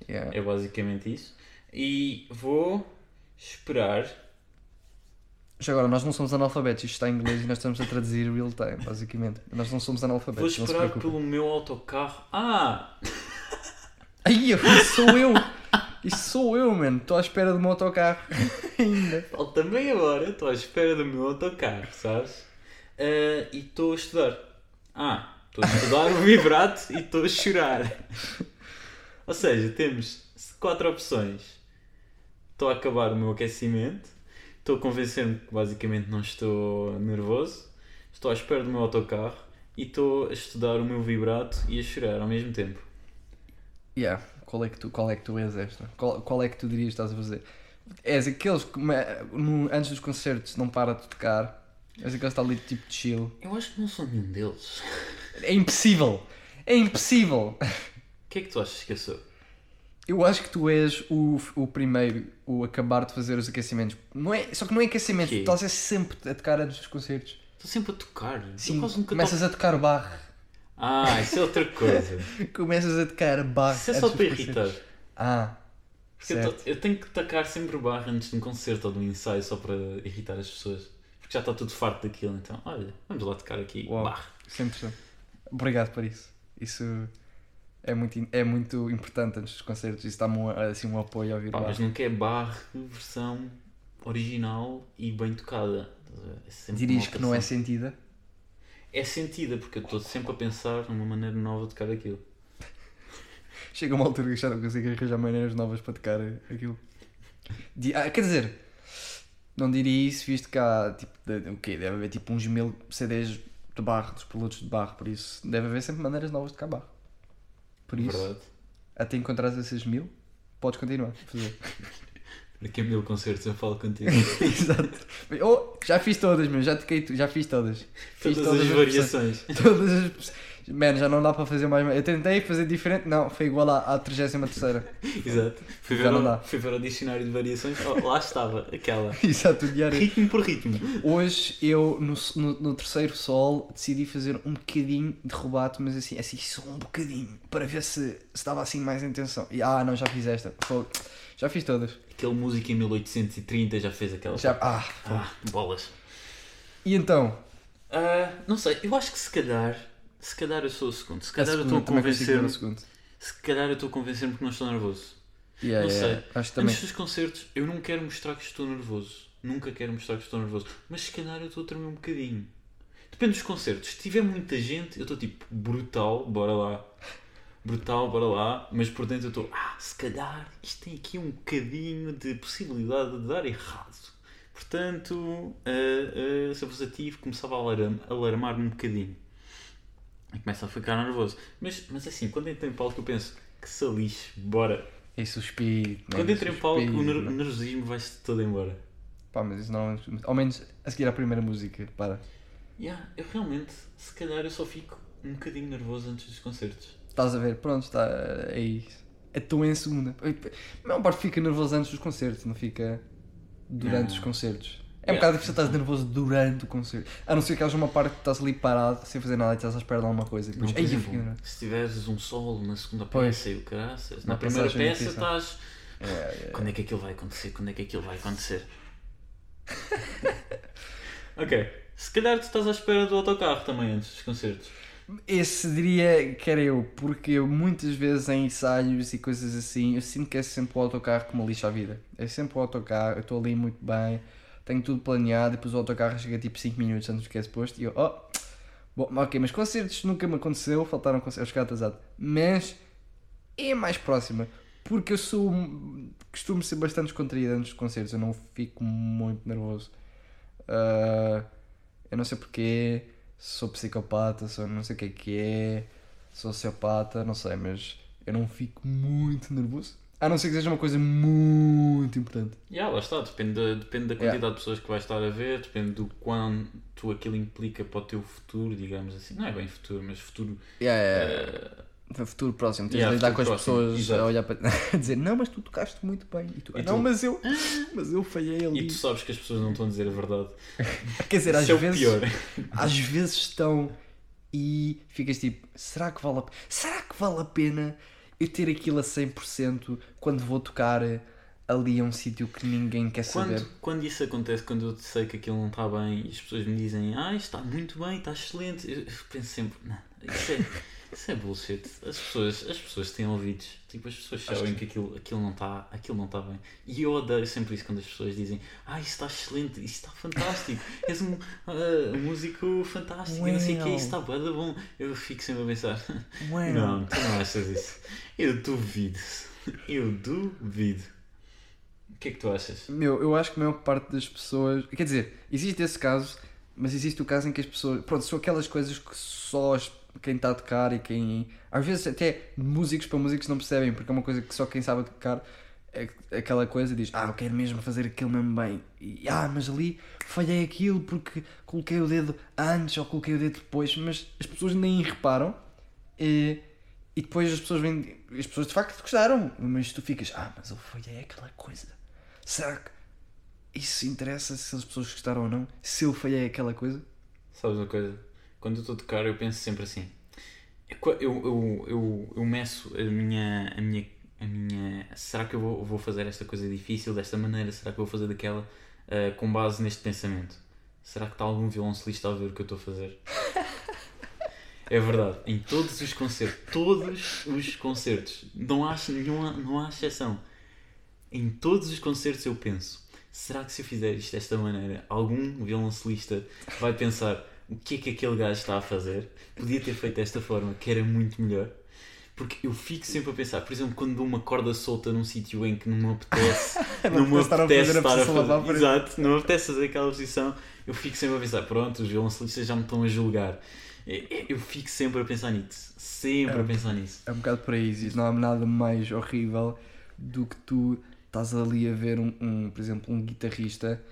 Yeah. É basicamente isso. E vou esperar. Já agora, nós não somos analfabetos. Isto está em inglês e nós estamos a traduzir real time, basicamente. Nós não somos Vou analfabetos. Se esperar pelo meu autocarro. Ah! Isso sou eu! Isso sou eu, mano. Estou à espera do meu autocarro. Ainda. Meia hora, estou à espera do meu autocarro, sabes? Ah, e estou a estudar. Ah, estou a estudar o vibrato e estou a chorar. Ou seja, temos quatro opções. Estou a acabar o meu aquecimento, estou a convencer-me que basicamente não estou nervoso, estou à espera do meu autocarro e estou a estudar o meu vibrato e a chorar ao mesmo tempo. Yeah. Qual é que tu, qual é que tu és esta? Qual, qual é que tu dirias que estás a fazer? És aqueles que no- antes dos concertos não para de tocar. És aqueles que está ali tipo de chill. Eu acho que não sou nenhum deles. É impossível! É impossível! O que é que tu achas que eu sou? Eu acho que tu és o, o primeiro, o acabar de fazer os aquecimentos. Não é, só que não é aquecimento, Quê? tu estás a sempre a tocar antes dos concertos. Estou sempre a tocar. Sim, eu começas a tocar barre. Ah, isso é outra coisa. Começas a tocar barre. Isso é só para irritar. Ah, Porque eu, certo. tô- eu tenho que tacar sempre barra antes de um concerto ou de um ensaio só para irritar as pessoas. Porque já está tudo farto daquilo. Então, olha, vamos lá tocar aqui Uau. barra. Isso é interessante. Obrigado por isso. Isso é muito, é muito importante antes dos concertos. Isso dá-me um, assim, um apoio a ouvir Pá, barre. mas nunca é barra versão original e bem tocada. É Dirias que não é sentida? É sentida, porque eu estou sempre a pensar numa maneira nova de tocar aquilo. Chega uma altura que já não consigo arranjar maneiras novas para tocar aquilo. Ah, quer dizer, não diria isso, visto que há tipo, de- o quê? Deve haver tipo uns mil CDs de barro, dos produtos de barro, por isso deve haver sempre maneiras novas de tocar barro. Por isso, Verdade. até encontrares esses mil, podes continuar a fazer. Daqui a mil concertos eu falo contigo. Exato. Oh, já fiz todas, meu, já toquei, já fiz todas. Fiz Todas as variações. Todas as. Mano, já não dá para fazer mais. Eu tentei fazer diferente, não, foi igual à, à 33. Exato. Fui ver, Já não dá. fui ver o dicionário de variações. Lá estava, aquela. Exato, o diário. Ritmo por ritmo. Hoje eu, no, no, no terceiro sol, decidi fazer um bocadinho de rubato, mas assim, assim, só um bocadinho, para ver se se estava assim mais em tensão. E, ah, não, já fiz esta. Fogo. Já fiz todas. Aquele música em 1830 já fez aquela. Já, ah. Ah, bolas. E então? Ah, não sei, eu acho que se calhar. Se calhar eu sou o segundo. Se A calhar eu estou a convencer-me. Se calhar eu estou a convencer-me que não estou nervoso. Yeah, Não yeah, Acho também. Antes dos concertos, eu não quero mostrar que estou nervoso. Nunca quero mostrar que estou nervoso. Mas se calhar eu estou a tremer um bocadinho. Depende dos concertos. Se tiver muita gente, eu estou tipo brutal, bora lá. Brutal, bora lá. Mas por dentro eu estou, ah, se calhar isto tem aqui um bocadinho de possibilidade de dar errado. Portanto, ah, ah, se eu fosse ativo, começava a alarm- alarmar-me um bocadinho. E começa a ficar nervoso. Mas, mas assim, quando entro em palco eu penso, que se lixe, bora. Esse o espírito. Quando entro em palco, o ner- né? nervosismo vai-se todo embora. Pá, mas isso não. Ao menos a seguir à primeira música, para. Yeah, eu realmente, se calhar eu só fico um bocadinho nervoso antes dos concertos. Estás a ver? Pronto, está. É isso. Estou em segunda. A maior parte fica nervoso antes dos concertos, não fica durante Não. os concertos. É um bocado difícil estás nervoso durante o concerto. A não ser que haja uma parte que estás ali parado, sem fazer nada e estás à espera de alguma coisa. E Não, depois, eu exemplo, nervoso. se tiveres um solo na segunda peça e o caraças, na primeira peça estás. É, é, Quando é que aquilo vai acontecer? Quando é que aquilo vai acontecer? ok. Se calhar tu estás à espera do autocarro também antes dos concertos. Esse diria que era eu, porque eu muitas vezes em ensaios e coisas assim, eu sinto que é sempre o autocarro que me lixa a vida. É sempre o autocarro, eu estou ali muito bem, tenho tudo planeado, depois o autocarro chega tipo 5 minutos antes do que é suposto e eu, oh, bom, ok, mas concertos nunca me aconteceu, faltaram concertos, cheguei atrasado, mas é mais próxima, porque eu sou, costumo ser bastante descontraído antes dos concertos, eu não fico muito nervoso. Ah, eu não sei porquê, sou psicopata, sou não sei o que é que é, sou sociopata, não sei, mas eu não fico muito nervoso. A não ser que seja uma coisa muito importante. Já, lá está, depende da, depende da Yeah. quantidade de pessoas que vais estar a ver, depende do quanto aquilo implica para o teu futuro, digamos assim. Não é bem futuro, mas futuro. É, eh, futuro próximo, tens Yeah, de lidar com as próximo, pessoas exato. a olhar para a dizer não, mas tu tocaste muito bem. E tu, E não, tu? mas eu, mas eu falhei ali. e tu sabes que as pessoas não estão a dizer a verdade. Quer dizer, às Isso é vezes, pior. às vezes estão e ficas tipo, será que vale a, será que vale a pena eu ter aquilo a 100% quando vou tocar ali a um sítio que ninguém quer saber? Quando, quando isso acontece, quando eu sei que aquilo não está bem e as pessoas me dizem, ah, está muito bem, está excelente, eu penso sempre, não, isso é, isso é bullshit. As pessoas, as pessoas têm ouvidos, tipo, as pessoas Acho sabem que aquilo, aquilo, não está, aquilo não está bem. E eu odeio sempre isso quando as pessoas dizem, ah, isso está excelente, isso está fantástico, és um ah, músico fantástico, e não sei o que, isso está bom. Eu fico sempre a pensar, Ué. não, tu não achas isso. Eu duvido, eu duvido. O que é que tu achas? Meu, eu acho que a maior parte das pessoas. Quer dizer, existe esse caso, mas existe o caso em que as pessoas. Pronto, são aquelas coisas que só as- quem está a tocar e quem. Às vezes até músicos para músicos não percebem, porque é uma coisa que só quem sabe tocar é aquela coisa diz: Ah, eu quero mesmo fazer aquilo mesmo bem. E, ah, mas ali falhei aquilo porque coloquei o dedo antes ou coloquei o dedo depois, mas as pessoas nem reparam. E, e depois as pessoas vêm. As pessoas de facto gostaram, mas tu ficas: Ah, mas eu falhei aquela coisa. Será que isso interessa se as pessoas gostaram ou não? Se eu falhei aquela coisa? Sabes uma coisa? Quando eu estou a tocar, eu penso sempre assim. Eu, eu, eu, eu, meço a minha, a minha. A minha será que eu vou, vou fazer esta coisa difícil desta maneira? Será que eu vou fazer daquela? ah, com base neste pensamento. Será que está algum violoncelista a ver o que eu estou a fazer? É verdade, em todos os concertos, todos os concertos, não há, nenhuma, não há exceção. Em todos os concertos eu penso: será que se eu fizer isto desta maneira, algum violoncelista vai pensar o que é que aquele gajo está a fazer? Podia ter feito desta forma, que era muito melhor. Porque eu fico sempre a pensar, por exemplo, quando dou uma corda solta num sítio em que não me apetece, Não me apetece estar a fazer estar a para a fazer. Exato, não me apetece fazer aquela posição, eu fico sempre a pensar, pronto, os violoncelistas já me estão a julgar. É- é- Eu fico sempre a pensar nisso. Sempre É. a pensar nisso. É um bocado aí, existe. não há nada mais horrível do que tu estás ali a ver um, um, por exemplo, um guitarrista.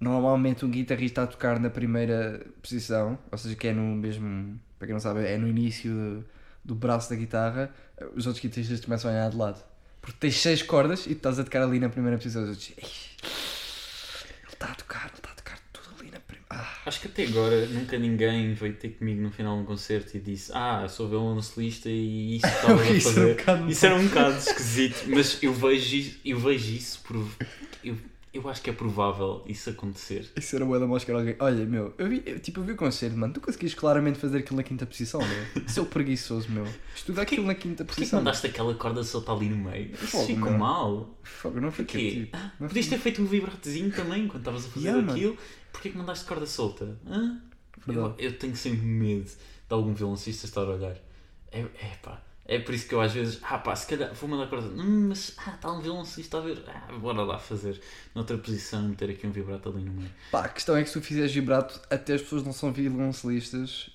Normalmente um guitarrista a tocar na primeira posição, ou seja, que é no mesmo, para quem não sabe, é no início do, do braço da guitarra, os outros guitarristas começam a olhar de lado. Porque tens seis cordas e tu estás a tocar ali na primeira posição. Os outros, "Ei, ele está a tocar, ele está a tocar tudo ali na primeira. Ah, Acho que até agora nunca ninguém veio ter comigo no final de um concerto e disse Ah, sou violoncelista e isso estava a Isso era um fazer. Isso era um bocado esquisito, mas eu vejo isso, eu vejo isso por. Eu, eu acho que é provável isso acontecer. Isso era boa da mosca alguém. Olha, meu, eu vi, eu, tipo, eu vi o concerto, mano. Tu conseguiste claramente fazer aquilo na quinta posição, meu. Seu preguiçoso, meu. Estuda aquilo na quinta Porquê que posição. não daste aquela corda solta ali no meio? Isso Fogo, ficou meu. mal. Fogo, não foi Porquê? Ah, Não Podias ter feito um vibratozinho também quando estavas a fazer Yeah, mano. aquilo. Porquê que não daste corda solta? Hã? Eu, eu tenho sempre medo de algum violoncista estar a olhar. É, é pá. É por isso que eu às vezes, ah pá, se calhar vou mandar corda. Hum, mas ah, está um violoncista a ver. Ah, bora lá fazer noutra posição, meter aqui um vibrato ali no meio. Pá, a questão é que se tu fizeres vibrato, até as pessoas não são violoncelistas.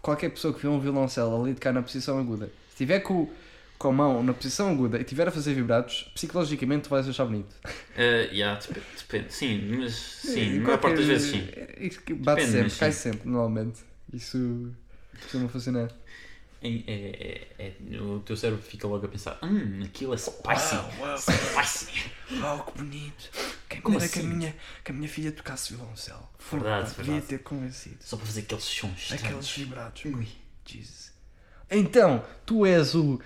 Qualquer pessoa que vê um violoncelo ali de cá na posição aguda, se estiver com, com a mão na posição aguda e estiver a fazer vibratos, psicologicamente tu vais achar bonito. Uh, yeah, depende, depende. Sim, mas sim, E na maior parte das vezes sim. é bate Depende, sempre, cai sim. sempre, normalmente. Isso costuma funcionar. É, é, é, o teu cérebro fica logo a pensar, hum, aquilo é spicy. uau. Spicy. Uau, que bonito. Quem Como dera que, a assim? minha, que a minha filha tocasse violoncelo. Verdade, Devia verdade. ter convencido. Só para fazer aqueles sons Aqueles estranhos. vibratos. Ui. Jesus. Então, tu és o.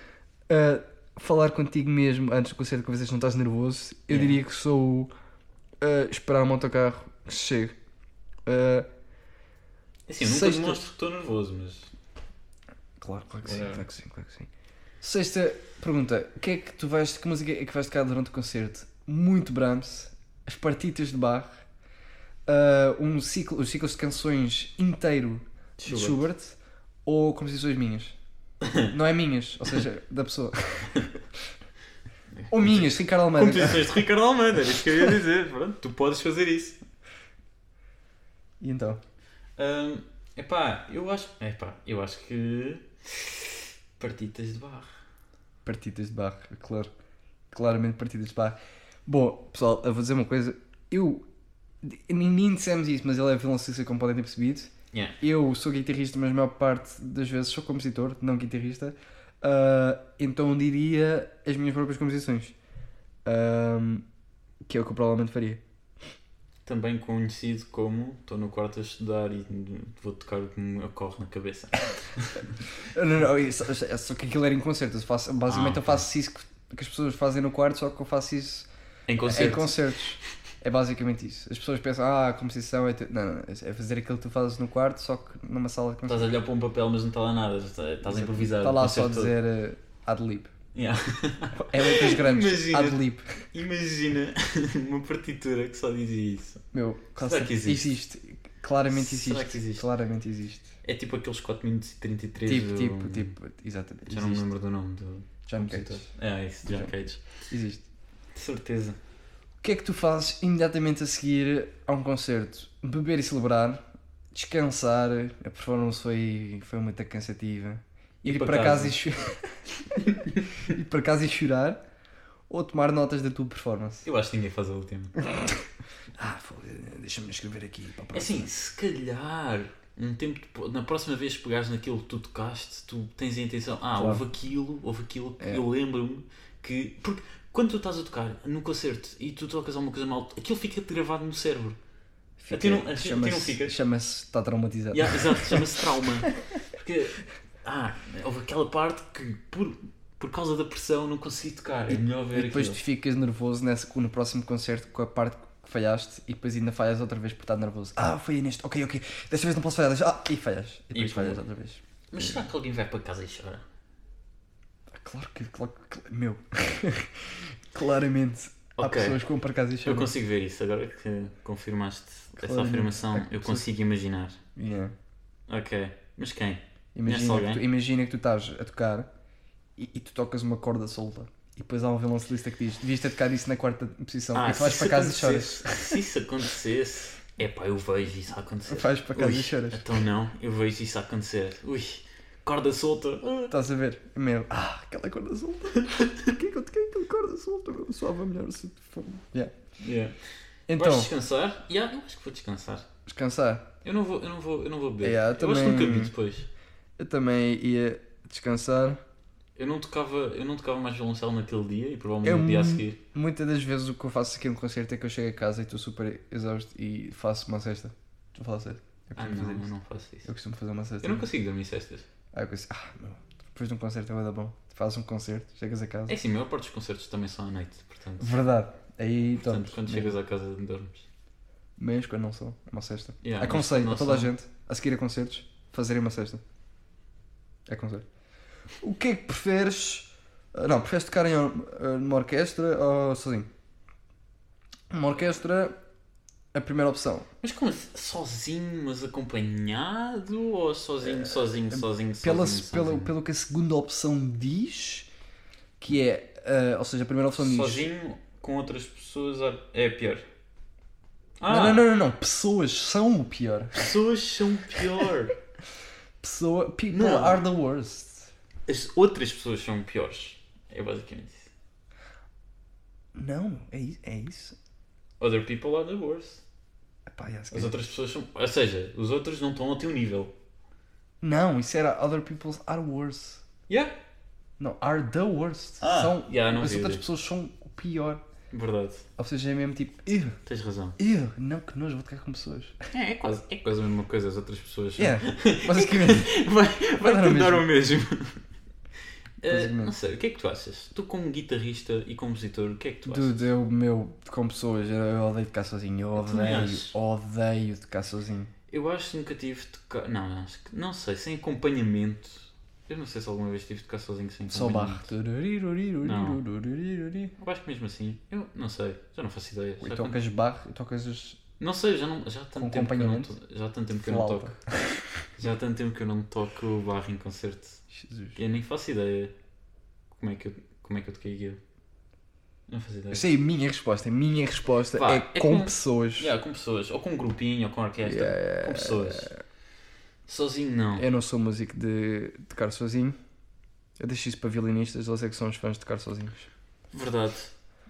ah, falar contigo mesmo antes do concerto que vezes não estás nervoso. Eu Yeah. diria que sou o. ah, esperar um autocarro que chegue. Ah, Assim, eu nunca Sexta- demonstro que estou nervoso, mas. Claro, claro que sim, Yeah. claro que sim, claro que sim. Sexta pergunta: o que é que tu vais. Que música é que vais tocar durante o concerto? Muito Brahms, as partitas de Bach, ah, um ciclo, os ciclos de canções inteiro de Schubert. Schubert ou composições minhas? Não é minhas, ou seja, da pessoa. ou minhas, Ricardo Almeida. Composições de Ricardo Almeida, era isso que eu ia dizer. Pronto, tu podes fazer isso. E então? Hum, epá, eu acho. Epá, eu acho que. Partitas de barra. Partidas de barra, claro. Claramente partidas de barra. Bom, pessoal, eu vou dizer uma coisa. Eu. Nem nem dissemos isso, mas ele é violoncista, como podem ter percebido. Yeah. Eu sou guitarrista, mas a maior parte das vezes sou compositor, não guitarrista. Ah, então diria as minhas próprias composições. Ahm, que é o que eu provavelmente faria. Também conhecido como estou no quarto a estudar e vou tocar o que me ocorre na cabeça. Não, não, isso, é só que aquilo era em concerto. Eu faço- basicamente Ah, eu faço isso que, que as pessoas fazem no quarto, só que eu faço isso Em em concerto. concertos. É basicamente isso. As pessoas pensam, ah, a composição é. tu-" Não, não, é fazer aquilo que tu fazes no quarto, só que numa sala de Estás concertos. a olhar para um papel, mas não está lá nada. Estás estás a improvisar. Está lá só a concerto todo. dizer uh, ad-lib. Yeah. É letras grandes, Imagina. ad-lib. Imagina uma partitura que só dizia isso. Meu, quase Será que existe? existe. Claramente existe. Será que existe? Claramente existe. É tipo aqueles 4 minutos e 33 Tipo, do... tipo, tipo, exatamente. Já não me existe. lembro do nome do John. Cage. É, isso, John John- Cage. Existe. De certeza. O que é que tu fazes imediatamente a seguir a um concerto? Beber e celebrar, descansar, a performance foi, foi muito cansativa, ir, para para, casa. casa, e cho- ir para casa e chorar, ou tomar notas da tua performance. Eu acho que ninguém faz a última. Ah, deixa-me escrever aqui para a É próxima. assim, se calhar, um tempo depois, na próxima vez que pegares naquilo que tu tocaste, tu tens a intenção, ah, Claro. houve aquilo, houve aquilo que É. eu lembro-me que. Porque quando tu estás a tocar no concerto e tu tocas alguma coisa mal, aquilo fica-te gravado no cérebro. Fica- a ti não- a ti- a ti não chama-se- fica? Chama-se, está traumatizado. Yeah, exato, chama-se trauma. Porque, ah, houve aquela parte que por, por causa da pressão não consegui tocar. É melhor ver E depois tu aquilo. ficas nervoso nessa, no próximo concerto com a parte que falhaste e depois ainda falhas outra vez por estar nervoso. Ah, falhei neste, ok, ok, desta vez não posso falhar, ah, e falhas. E depois E falhas outra vez. Mas será que alguém vai para casa e chora? Claro que, claro que, meu, claramente há Ok. pessoas que vão para casa e Eu choram. consigo ver isso, agora que confirmaste essa afirmação, eu consigo imaginar. Yeah. Ok, mas quem? Imagina, que tu, imagina que tu estás a tocar e, e tu tocas uma corda solta. E depois há um violoncelista que diz: devias ter tocado isso na quarta posição. Ah, e tu vais para casa e choras. Se isso acontecesse, é pá, eu vejo isso a acontecer. Vais para casa Ui, e choras. Então não, eu vejo isso acontecer. Ui, corda solta. Ah. Estás a ver? Meu, ah, aquela corda solta. Porquê que eu toquei aquela corda solta? Eu soava melhor se for. Yeah. Yeah. Então, Vais descansar? Yeah, eu acho que vou descansar. descansar. Eu não vou, eu não vou, eu não vou beber. Yeah, eu acho que também- nunca vi depois. Eu também ia descansar. Eu não tocava, eu não tocava mais violoncelo naquele dia e provavelmente Eu no dia a seguir. Muitas das vezes o que eu faço aqui no concerto é que eu chego a casa e estou super exausto e faço uma cesta. Estou a falar sério. Eu Ah, não, eu não faço isso. Eu costumo fazer uma cesta. Eu não consigo dormir cestas. Ah, eu consigo. Ah, meu. Depois de um concerto é bué da bom. Fazes um concerto, chegas a casa. É assim, a maior parte dos concertos também são à noite, portanto. Verdade. Aí Portanto, dormes. quando chegas à casa dormes. Mas quando não são, é uma cesta. Yeah, Aconselho a toda a são- gente a seguir a concertos fazerem uma cesta. Aconselho. O que é que preferes? Ah, Não, preferes tocar em or- ah, numa orquestra ou sozinho? Uma orquestra, a primeira opção. Mas como assim? sozinho, mas acompanhado? Ou sozinho, sozinho, sozinho, É, Pela, sozinho? pelo, sozinho? pelo que a segunda opção diz, que é. ah, ou seja, a primeira opção diz. Sozinho com outras pessoas é pior. Ah, Não, não, não, não, não. Pessoas são o pior. pessoas são pior. Pessoa, people Não. are the worst. As outras pessoas são piores. É basicamente isso. Não, é, é isso. Other people are the worst. Epá, yeah, se As outras pessoas são. Ou seja, os outros não estão ao teu nível. Não, isso era other people are worse. Yeah, Não, are the worst. Ah, são, yeah, as outras pessoas são o pior. Verdade. Ou seja, é mesmo tipo, eu, Tens razão. eu, não que nós vou tocar com pessoas. É, é quase, é quase a mesma coisa. As outras pessoas são. Yeah, basicamente. Vai, vai dar o tentar o mesmo. Basicamente. não sei, o que é que tu achas? Tu como guitarrista e compositor, o que é que tu achas? Dude, eu, meu, com pessoas, eu, odeio tocar sozinho. Eu odeio, odeio tocar sozinho. Eu acho que nunca tive de tocar. Não, não, acho que, não sei, sem acompanhamento. Eu não sei se alguma vez tive de tocar sozinho sem Só barro. acompanhamento. Eu acho que mesmo assim, eu não sei, já não faço ideia. E Já tocas barro e tocas os Não sei, já, não, já há tanto Com tempo que eu não, acompanhamento? to- já há tanto tempo que eu não flauta. toco. Já há tanto tempo que eu não toco barro em concerto. Jesus. Eu nem faço ideia como é que eu, como é que eu toquei aquilo. Não faço ideia. Eu sei, a minha resposta, a minha resposta Vá, é, é com com- pessoas. Yeah, com pessoas, ou com um grupinho, ou com orquestra, Yeah, com pessoas. Sozinho não. Eu não sou músico de tocar sozinho. Eu deixo isso para violinistas, eles é que são os fãs de tocar sozinhos. Verdade.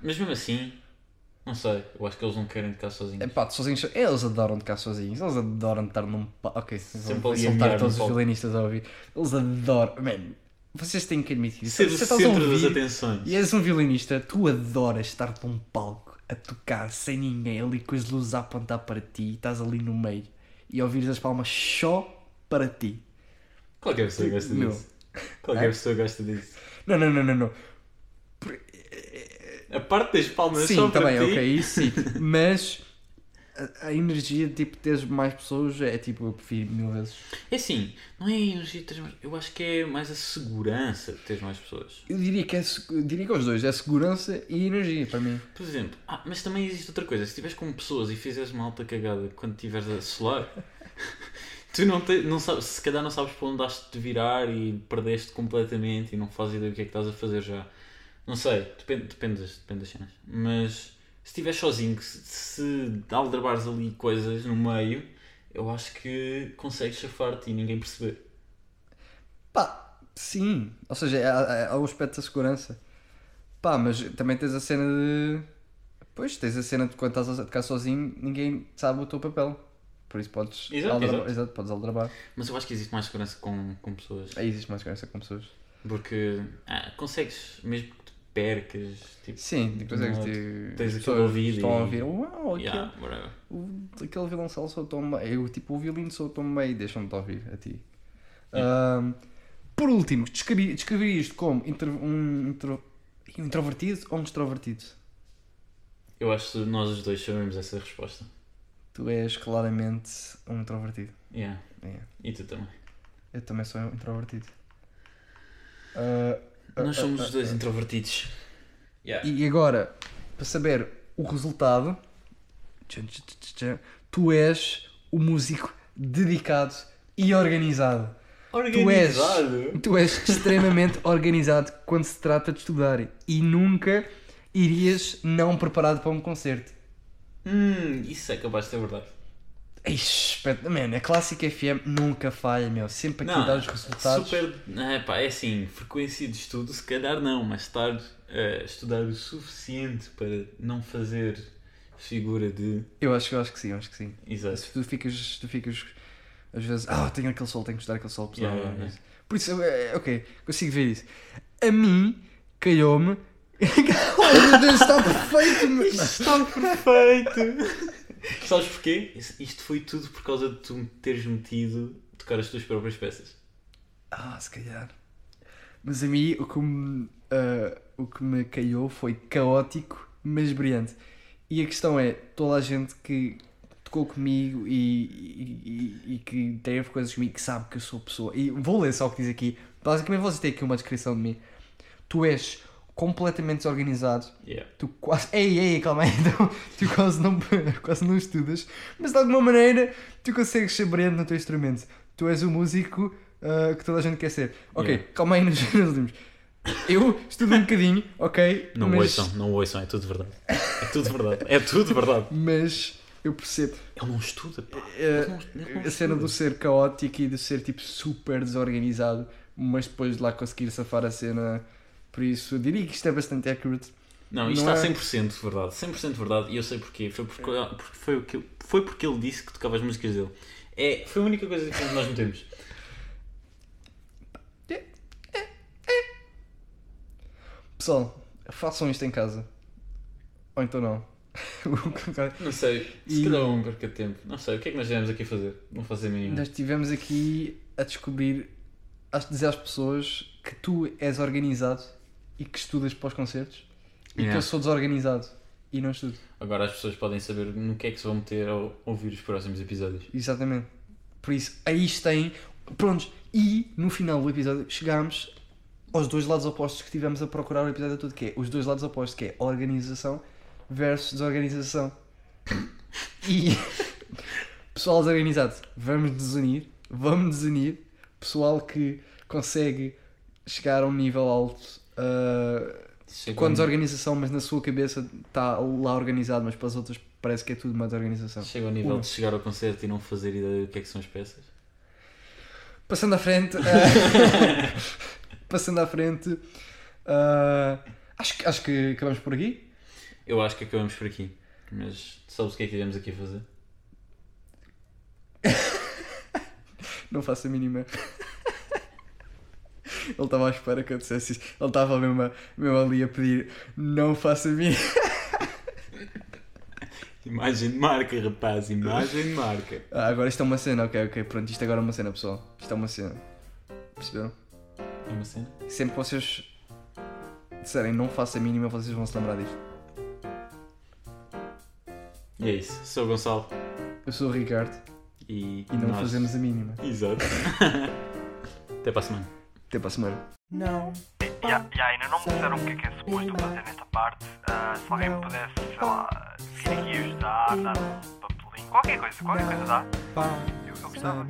Mas mesmo assim, não sei, eu acho que eles não querem tocar sozinhos. É pá, sozinhos, eles adoram tocar sozinhos, eles adoram estar num palco. Ok, Sempre a soltar todos os palco. violinistas a ouvir. Eles adoram. Man, vocês têm que admitir isso. Ser o Se estás a centro das ouvir atenções. e és um violinista, tu adoras estar num palco a tocar sem ninguém, ali com as luzes a apontar para ti, e estás ali no meio e ouvires as palmas só para ti. Qualquer pessoa gosta Meu. disso. Qualquer É? pessoa gosta disso. Não, não, não, não, não. A parte das palmas Sim, só tá para bem, ti. ok, isso sim. Mas a, a energia de tipo teres mais pessoas é tipo, eu prefiro mil vezes. É assim, não é a energia, de teres mais- eu acho que é mais a segurança de teres mais pessoas. Eu diria que é diria que é os dois, é segurança e energia para mim. Por exemplo, ah, mas também existe outra coisa, se estiveres com pessoas e fizeres uma alta cagada quando estiveres a solar, tu não, te, não sabes, se calhar não sabes para onde has de virar e perdeste completamente e não fazes ideia do que é que estás a fazer já. Não sei, depende, depende, das, depende das cenas. Mas se estiveres sozinho, se, se aldrabares ali coisas no meio, eu acho que consegues chafar-te e ninguém perceber. Pá, sim. Ou seja, há, há o aspecto da segurança. Pá, mas também tens a cena de. Pois, tens a cena de quando estás a tocar sozinho, ninguém sabe o teu papel. Por isso podes Exato, aldrabar. exato. podes aldrabar. Mas eu acho que existe mais segurança com, com pessoas. Aí existe mais segurança com pessoas. Porque ah, consegues, mesmo que te percas, tipo, Sim, Do consegues nada, ter. tens aquele ouvido Estão a e- ouvir. Uau, aquele, yeah, whatever. o, aquele violoncelo sou tão bem. Eu, tipo, o violino sou tão bem. Deixam-me-te ouvir a ti. Yeah. Ahm, por último, descrevi- descreverias-te como intro- um, intro- um introvertido ou um extrovertido? Eu acho que nós os dois sabemos essa resposta. Tu és claramente um introvertido. Yeah. Yeah. E tu também. Eu também sou um introvertido. Ah, ah, Nós ah, somos ah, os dois ah. introvertidos. Yeah. E agora, para saber o resultado, tu és o músico dedicado e organizado. Tu és, Organizado? tu és extremamente organizado quando se trata de estudar e nunca irias não preparado para um concerto. Hum, isso é capaz de ser verdade. Ixi, man, a Clássica FM nunca falha, meu. Sempre aqui Não, dá os resultados. Super. É, pá, é assim, frequência de estudo, se calhar não, mas estar a estudar o suficiente para não fazer figura de. Eu acho, eu acho que sim, eu acho que sim. Exato. Se tu ficas, tu ficas às vezes, ah, tenho aquele sol, tenho que estudar aquele sol. Yeah, yeah, yeah. Por isso, é, ok, consigo ver isso. A mim, calhou-me. Oh meu Deus, está perfeito! meu. Está perfeito! Sabes porquê? Isto foi tudo por causa de tu me teres metido a tocar as tuas próprias peças. Ah, se calhar. Mas a mim, o que me, ah, o que me caiu foi caótico, mas brilhante. E a questão é, toda a gente que tocou comigo e, e, e- e que teve coisas comigo, que sabe que eu sou pessoa. E vou ler só o que diz aqui. Basicamente, vocês têm aqui uma descrição de mim. Tu és completamente desorganizado. Yeah. Tu quase. Ei, ei, calma aí, então, tu quase não, quase não estudas, mas de alguma maneira tu consegues ser no teu instrumento. Tu és o músico ah, que toda a gente quer ser. Ok, Yeah. calma aí nos nos últimos. Eu estudo um bocadinho, ok? Não mas, ouçam, não ouçam, é tudo verdade. É tudo verdade. É tudo verdade. Mas eu percebo Ele não estuda, pá. eh, Ele não- ele não a cena do ser caótico e de ser tipo super desorganizado, mas depois de lá conseguir safar a cena. Por isso, eu diria que isto é bastante accurate. Não, isto Não está é- 100% verdade. 100% verdade. E eu sei porquê. Foi porque, porque foi, o que, eu- foi porque ele disse que tocava as músicas dele. É, foi a única coisa que nós metemos. Pessoal, façam isto em casa. Ou então não. Não sei. Se E- calhar não perca tempo. Não sei. O que é que nós viemos aqui fazer? Não fazer a mínima. Nós estivemos aqui a descobrir, a dizer às pessoas que tu és organizado e que estudas para os concertos e que Yeah. eu sou desorganizado e não estudo. Agora as pessoas podem saber no que é que se vão meter ao ouvir os próximos episódios. Exatamente. Por isso, aí tem. Prontos. E no final do episódio chegámos aos dois lados opostos que estivemos a procurar o episódio todo, que é os dois lados opostos, que é organização versus desorganização. E pessoal desorganizado, vamos desunir, vamos desunir. Pessoal que consegue chegar a um nível alto uh, com ao- desorganização, mas na sua cabeça está lá organizado, mas para as outras parece que é tudo uma desorganização. Chega ao nível de chegar ao concerto e não fazer ideia do que é que são as peças. Passando à frente. eh, passando à frente. eh, acho, que- acho que acabamos por aqui. Eu acho que acabamos por aqui. Mas sabes o que é que tivemos aqui a fazer? Não faço a mínima. Ele estava à espera que eu dissesse isso. Ele estava mesmo, a- mesmo ali a pedir: Não faça a mínima. Imagem de marca, rapaz. Imagem de marca. Ah, agora isto é uma cena, ok, ok. Pronto, isto agora é uma cena, pessoal. Isto é uma cena. Perceberam? É uma cena? Sempre que vocês disserem não faça a mínima, vocês vão se lembrar disto. E é isso. Sou o Gonçalo. Eu sou o Ricardo E, e não nós- fazemos a mínima. Exato. Até para a semana. Até para a semana. E, e ainda não me disseram o que é que é suposto fazer nesta parte. Ah, se alguém me pudesse, sei lá, vir aqui ajudar, dar um papelinho, qualquer coisa, qualquer coisa dá. Eu, eu gostava.